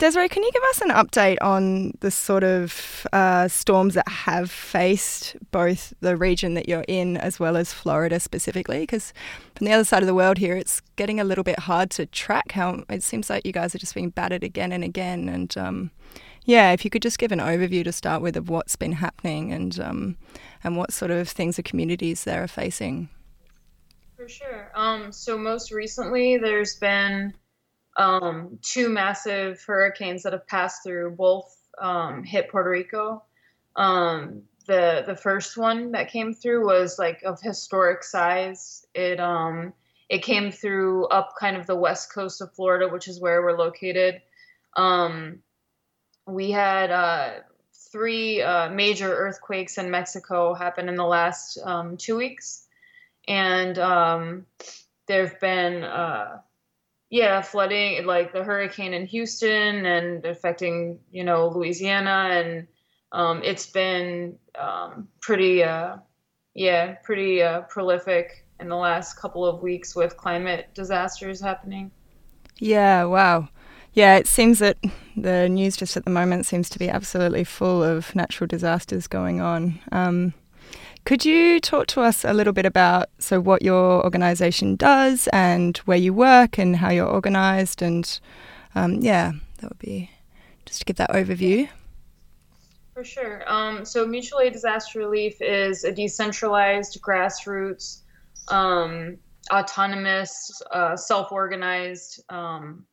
Desiree, can you give us an update on the sort of uh, storms that have faced both the region that you're in as well as Florida specifically? Because from the other side of the world here, it's getting a little bit hard to track how it seems like you guys are just being battered again and again. And um, yeah, if you could just give an overview to start with of what's been happening and um, and what sort of things the communities there are facing. For sure. Um, so most recently, there's been um, two massive hurricanes that have passed through. Both um, hit Puerto Rico. Um, the the first one that came through was like of historic size. It um it came through up kind of the west coast of Florida, which is where we're located. Um, we had uh, three uh, major earthquakes in Mexico happen in the last um, two weeks, and um, there have been uh, yeah, flooding like the hurricane in Houston and affecting you know Louisiana, and um, it's been um, pretty uh, yeah pretty uh, prolific in the last couple of weeks with climate disasters happening. Yeah, wow. Yeah, it seems that the news just at the moment seems to be absolutely full of natural disasters going on. Um, could you talk to us a little bit about so what your organisation does and where you work and how you're organised and um, yeah, that would be just to give that overview. For sure. Um, so mutual aid disaster relief is a decentralized, grassroots, um, autonomous, uh, self-organized um,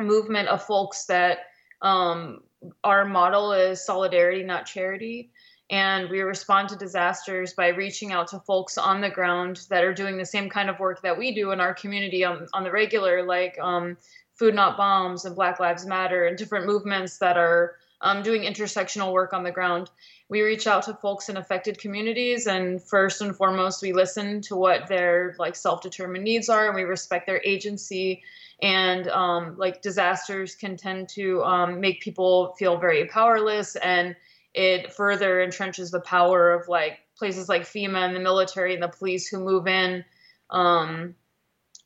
movement of folks that um, our model is solidarity, not charity and we respond to disasters by reaching out to folks on the ground that are doing the same kind of work that we do in our community on, on the regular, like um, Food Not Bombs and Black Lives Matter and different movements that are um, doing intersectional work on the ground. We reach out to folks in affected communities, and first and foremost, we listen to what their like self-determined needs are, and we respect their agency. And um, like disasters can tend to um, make people feel very powerless and it further entrenches the power of like places like FEMA and the military and the police who move in um,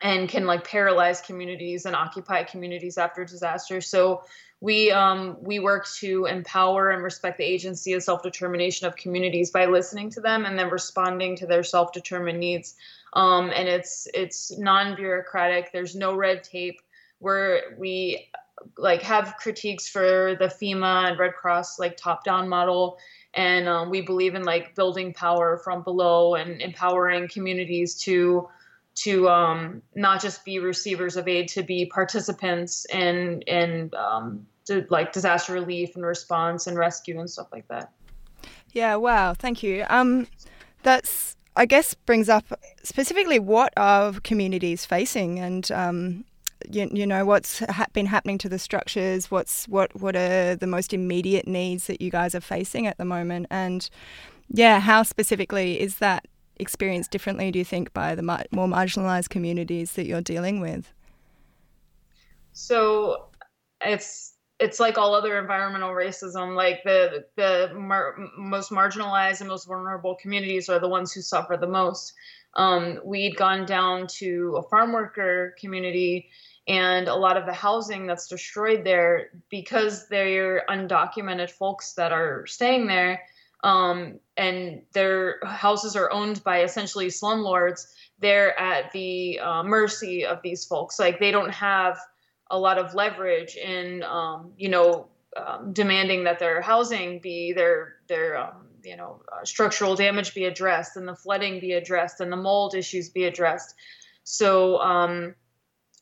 and can like paralyze communities and occupy communities after disaster. So we um, we work to empower and respect the agency and self determination of communities by listening to them and then responding to their self determined needs. Um, and it's it's non bureaucratic. There's no red tape. Where we like have critiques for the FEMA and Red Cross like top down model. And um, we believe in like building power from below and empowering communities to to um, not just be receivers of aid, to be participants in in um, to, like disaster relief and response and rescue and stuff like that. Yeah. Wow. Thank you. Um, that's I guess brings up specifically what are communities facing and um, you, you know what's ha- been happening to the structures what's what what are the most immediate needs that you guys are facing at the moment? And yeah how specifically is that experienced differently do you think by the more marginalized communities that you're dealing with? So it's it's like all other environmental racism like the the mar- most marginalized and most vulnerable communities are the ones who suffer the most. Um, we'd gone down to a farm worker community and a lot of the housing that's destroyed there because they're undocumented folks that are staying there um, and their houses are owned by essentially slumlords they're at the uh, mercy of these folks. Like they don't have a lot of leverage in um, you know um, demanding that their housing be their their um, you know uh, structural damage be addressed and the flooding be addressed and the mold issues be addressed. So um,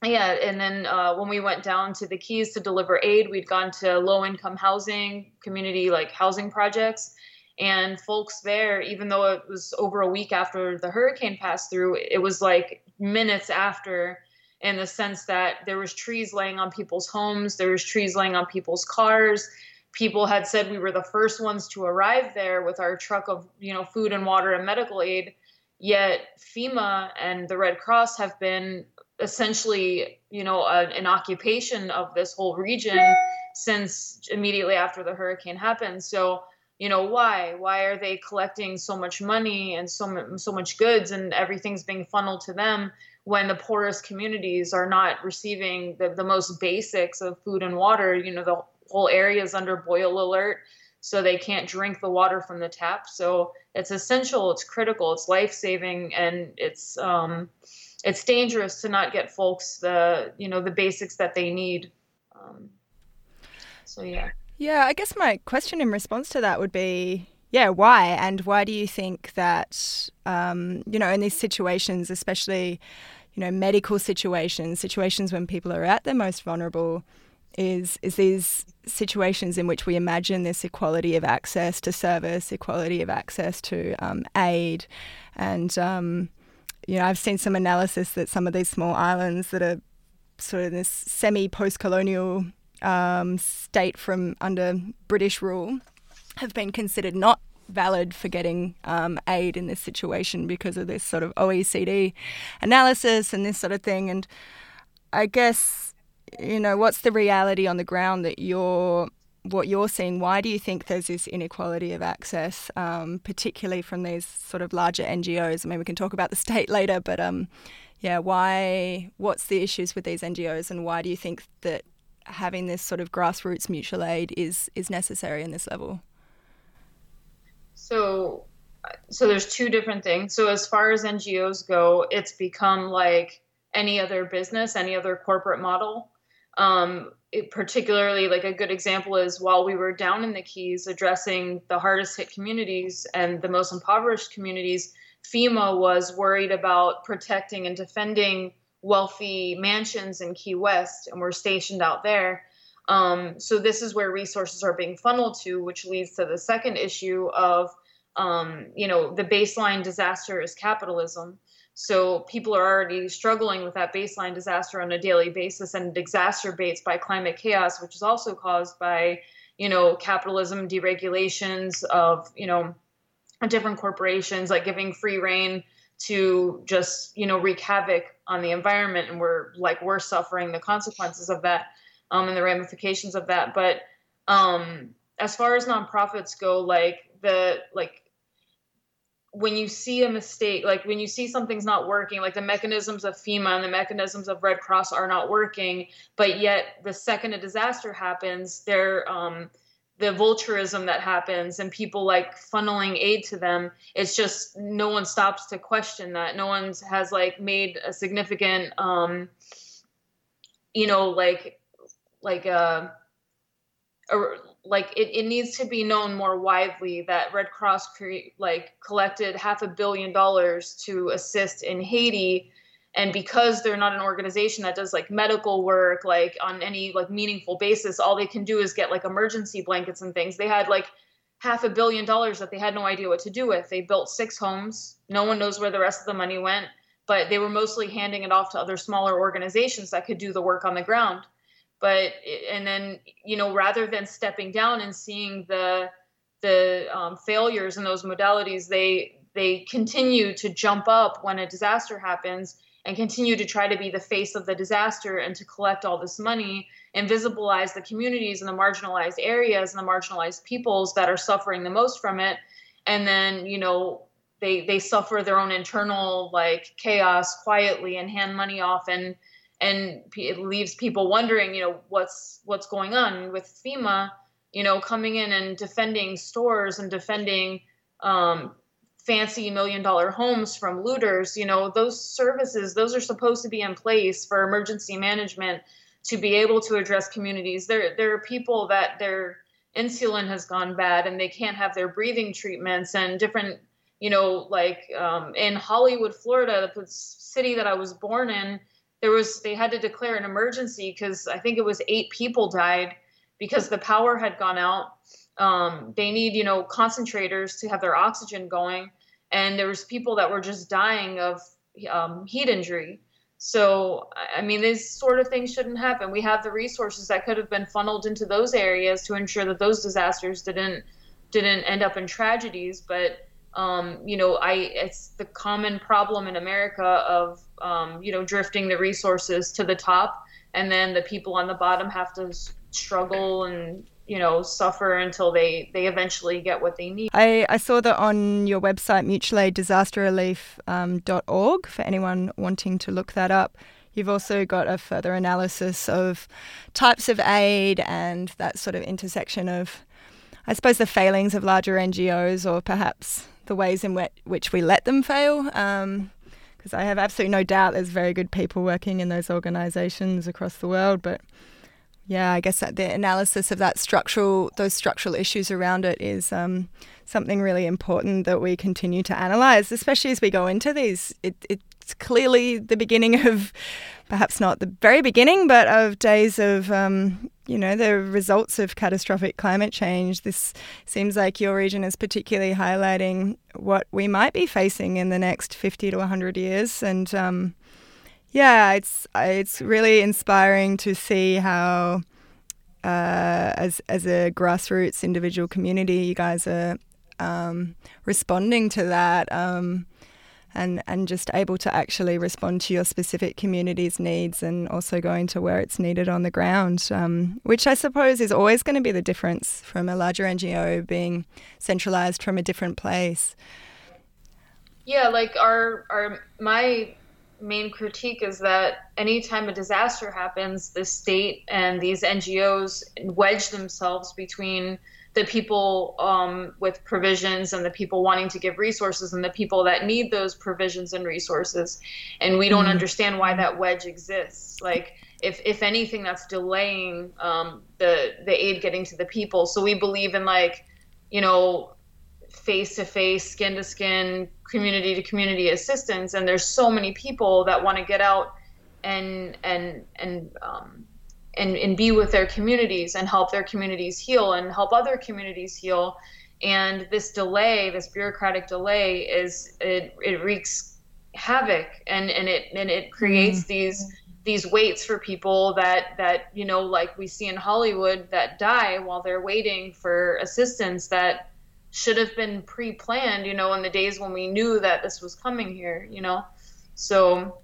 yeah, and then uh, when we went down to the Keys to deliver aid, we'd gone to low income housing, community like housing projects. And folks there, even though it was over a week after the hurricane passed through, it was like minutes after in the sense that there was trees laying on people's homes, there was trees laying on people's cars. People had said we were the first ones to arrive there with our truck of, you know, food and water and medical aid. Yet FEMA and the Red Cross have been essentially, you know, a, an occupation of this whole region since immediately after the hurricane happened. So you know why? Why are they collecting so much money and so so much goods and everything's being funneled to them when the poorest communities are not receiving the, the most basics of food and water? You know the whole area is under boil alert so they can't drink the water from the tap. So it's essential it's critical it's life saving and it's um it's dangerous to not get folks the you know the basics that they need um, so yeah yeah, I guess my question in response to that would be yeah, why? And why do you think that, um, you know, in these situations, especially, you know, medical situations, situations when people are at their most vulnerable, is is these situations in which we imagine this equality of access to service, equality of access to um, aid, and um, you know, I've seen some analysis that some of these small islands that are sort of this semi post-colonial um, state from under British rule have been considered not valid for getting um, aid in this situation because of this sort of OECD analysis and this sort of thing. And I guess, you know, what's the reality on the ground that you're what you're seeing, why do you think there's this inequality of access, um, particularly from these sort of larger NGOs? I mean, we can talk about the state later, but um, yeah, why? What's the issues with these NGOs, and why do you think that having this sort of grassroots mutual aid is is necessary in this level? So, so there's two different things. So as far as NGOs go, it's become like any other business, any other corporate model. Um, it, particularly, like a good example is while we were down in the Keys addressing the hardest hit communities and the most impoverished communities, FEMA was worried about protecting and defending wealthy mansions in Key West, and we're stationed out there. Um, so this is where resources are being funneled to, which leads to the second issue of, um, you know, the baseline disaster is capitalism. So people are already struggling with that baseline disaster on a daily basis, and it exacerbates by climate chaos, which is also caused by, you know, capitalism deregulations of, you know, different corporations like giving free reign to just you know wreak havoc on the environment. And we're like we're suffering the consequences of that um, and the ramifications of that. But um, as far as nonprofits go like the like when you see a mistake like when you see something's not working like the mechanisms of fema and the mechanisms of red cross are not working but yet the second a disaster happens they're um, the vulturism that happens and people like funneling aid to them it's just no one stops to question that. No one has like made a significant um you know like like uh or like it, it needs to be known more widely that red cross cre- like collected half a billion dollars to assist in haiti. And because they're not an organization that does like medical work like on any like meaningful basis all they can do is get like emergency blankets and things. They had like half a billion dollars that they had no idea what to do with. They built six homes. No one knows where the rest of the money went but they were mostly handing it off to other smaller organizations that could do the work on the ground but and then you know rather than stepping down and seeing the the um, failures in those modalities they they continue to jump up when a disaster happens and continue to try to be the face of the disaster and to collect all this money and visibilize the communities and the marginalized areas and the marginalized peoples that are suffering the most from it. And then you know they they suffer their own internal like chaos quietly and hand money off and and it leaves people wondering you know what's what's going on with FEMA you know coming in and defending stores and defending um, fancy million dollar homes from looters. You know those services those are supposed to be in place for emergency management to be able to address communities. There there are people that their insulin has gone bad and they can't have their breathing treatments and different you know like um, in hollywood florida the city that i was born in there was they had to declare an emergency because i think it was eight people died because the power had gone out um, they need you know concentrators to have their oxygen going and there was people that were just dying of um, heat injury. So, I mean, these sort of things shouldn't happen. We have the resources that could have been funneled into those areas to ensure that those disasters didn't didn't end up in tragedies. But um, you know, I it's the common problem in America of um, you know drifting the resources to the top, and then the people on the bottom have to struggle and you know suffer until they they eventually get what they need. I, I saw that on your website mutualaiddisasterrelief.org um, for anyone wanting to look that up. You've also got a further analysis of types of aid and that sort of intersection of, I suppose, the failings of larger NGOs or perhaps the ways in which we let them fail. Because um, I have absolutely no doubt there's very good people working in those organisations across the world, but yeah, I guess that the analysis of that structural, those structural issues around it is um, something really important that we continue to analyze, especially as we go into these. It, it's clearly the beginning of, perhaps not the very beginning, but of days of, um, you know, the results of catastrophic climate change. This seems like your region is particularly highlighting what we might be facing in the next 50 to 100 years. And, um, yeah, it's it's really inspiring to see how, uh, as as a grassroots individual community, you guys are um, responding to that, um, and and just able to actually respond to your specific community's needs, and also going to where it's needed on the ground, um, which I suppose is always going to be the difference from a larger NGO being centralized from a different place. Yeah, like our our my main critique is that anytime a disaster happens, the state and these NGOs wedge themselves between the people um, with provisions and the people wanting to give resources and the people that need those provisions and resources. And we don't mm-hmm. understand why that wedge exists. Like, if, if anything, that's delaying um, the, the aid getting to the people. So we believe in, like, you know, face to face, skin to skin, community to community assistance. And there's so many people that want to get out and and and um, and and be with their communities and help their communities heal and help other communities heal. And this delay, this bureaucratic delay, is it it wreaks havoc and and it and it creates mm-hmm. these these waits for people that that you know like we see in Hollywood that die while they're waiting for assistance that should have been pre-planned you know in the days when we knew that this was coming here you know so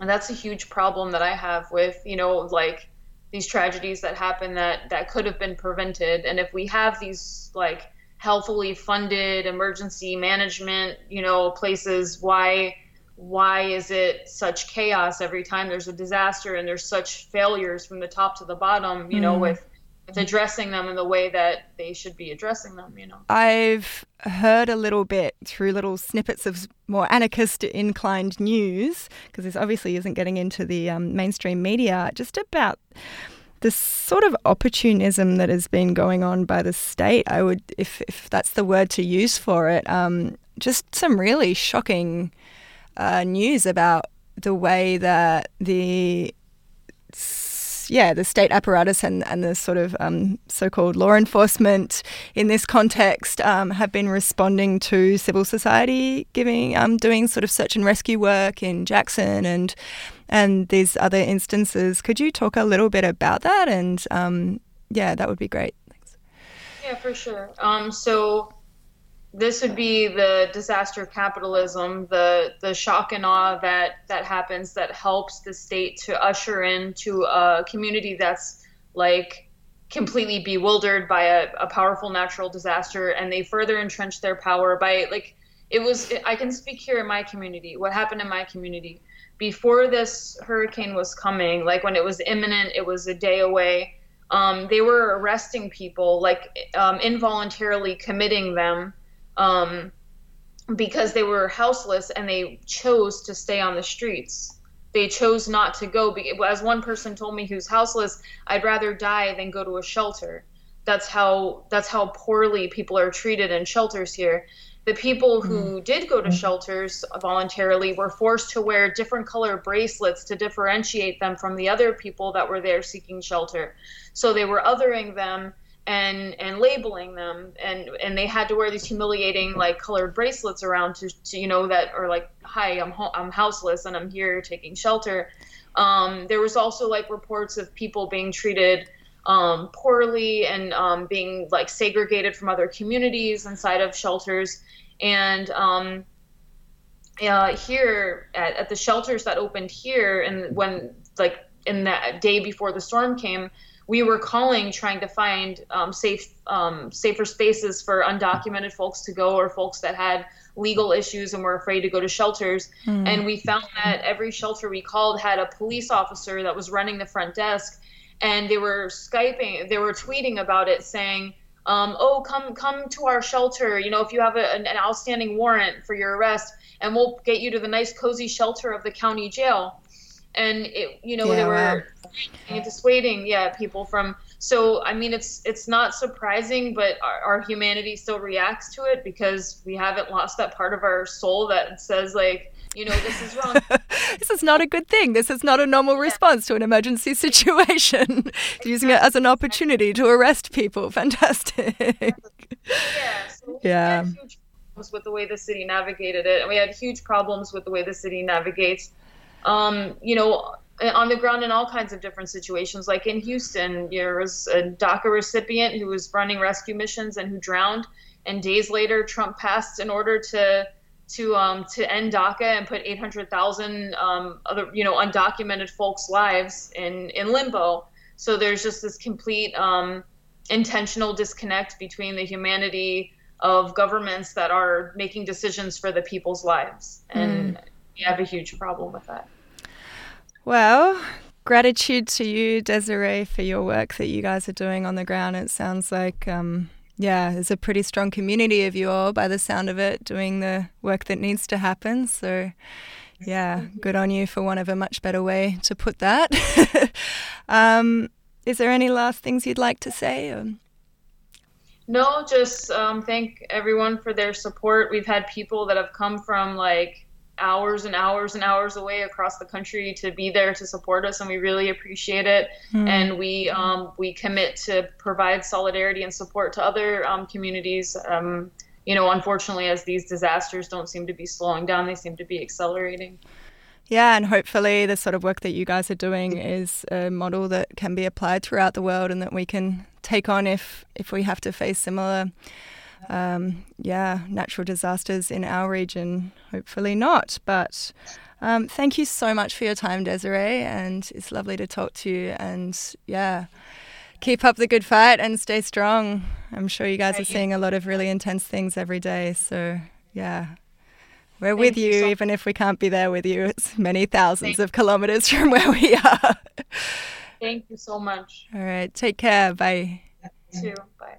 and that's a huge problem that i have with you know like these tragedies that happen that that could have been prevented and if we have these like healthily funded emergency management you know places why why is it such chaos every time there's a disaster and there's such failures from the top to the bottom you know mm. with it's addressing them in the way that they should be addressing them, you know. I've heard a little bit through little snippets of more anarchist inclined news, because this obviously isn't getting into the um, mainstream media, just about the sort of opportunism that has been going on by the state. I would, if, if that's the word to use for it, um, just some really shocking uh, news about the way that the yeah, the state apparatus and, and the sort of um, so called law enforcement in this context um, have been responding to civil society giving um, doing sort of search and rescue work in Jackson and and these other instances. Could you talk a little bit about that? And um, yeah, that would be great. Thanks. Yeah, for sure. Um, so this would be the disaster capitalism, the the shock and awe that that happens that helps the state to usher into a community that's like completely bewildered by a, a powerful natural disaster, and they further entrench their power by like it was. I can speak here in my community. What happened in my community before this hurricane was coming, like when it was imminent, it was a day away. Um, they were arresting people, like um, involuntarily committing them um, because they were houseless and they chose to stay on the streets. They chose not to go. As one person told me who's houseless, I'd rather die than go to a shelter. That's how that's how poorly people are treated in shelters here. The people who mm. did go to shelters voluntarily were forced to wear different color bracelets to differentiate them from the other people that were there seeking shelter. So they were othering them and and labeling them and and they had to wear these humiliating like colored bracelets around to, to you know that or like hi I'm ho- I'm houseless and I'm here taking shelter. Um, there was also like reports of people being treated um, poorly and um, being like segregated from other communities inside of shelters and um, uh, here at, at the shelters that opened here and when like in that day before the storm came we were calling trying to find um, safe um, safer spaces for undocumented folks to go or folks that had legal issues and were afraid to go to shelters mm. and we found that every shelter we called had a police officer that was running the front desk and they were skyping they were tweeting about it saying um, oh come come to our shelter you know if you have a, an, an outstanding warrant for your arrest and we'll get you to the nice cozy shelter of the county jail and it, you know yeah, they were wow. Dissuading yeah people from so i mean it's it's not surprising but our, our, humanity still reacts to it because we haven't lost that part of our soul that says like you know this is wrong. This is not a good thing. This is not a normal yeah. response to an emergency situation. Using it as an opportunity to arrest people. Fantastic. Yeah so yeah. with the way the city navigated it and we had huge problems with the way the city navigates. Um, you know, on the ground in all kinds of different situations. Like in Houston, there was a DACA recipient who was running rescue missions and who drowned. And days later, Trump passed an order to to um, to end DACA and put 800,000 um, other you know undocumented folks' lives in in limbo. So there's just this complete um, intentional disconnect between the humanity of governments that are making decisions for the people's lives, and mm. we have a huge problem with that. Well, gratitude to you, Desiree, for your work that you guys are doing on the ground. It sounds like, um, yeah, there's a pretty strong community of you all by the sound of it doing the work that needs to happen. So, yeah, good on you for one of a much better way to put that. um, is there any last things you'd like to say? Or? No, just um, thank everyone for their support. We've had people that have come from like hours and hours and hours away across the country to be there to support us and we really appreciate it. Mm. and we um, we commit to provide solidarity and support to other um, communities. Um, you know unfortunately as these disasters don't seem to be slowing down they seem to be accelerating. Yeah, and hopefully the sort of work that you guys are doing is a model that can be applied throughout the world and that we can take on if if we have to face similar um, yeah, natural disasters in our region. Hopefully not. But um, thank you so much for your time, Desiree, and it's lovely to talk to you. And yeah, keep up the good fight and stay strong. I'm sure you guys are seeing a lot of really intense things every day. So yeah. We're Thank with you, you so even if we can't be there with you. It's many thousands Thank of kilometers from where we are. Thank you so much. All right. Take care. Bye. You too. Bye.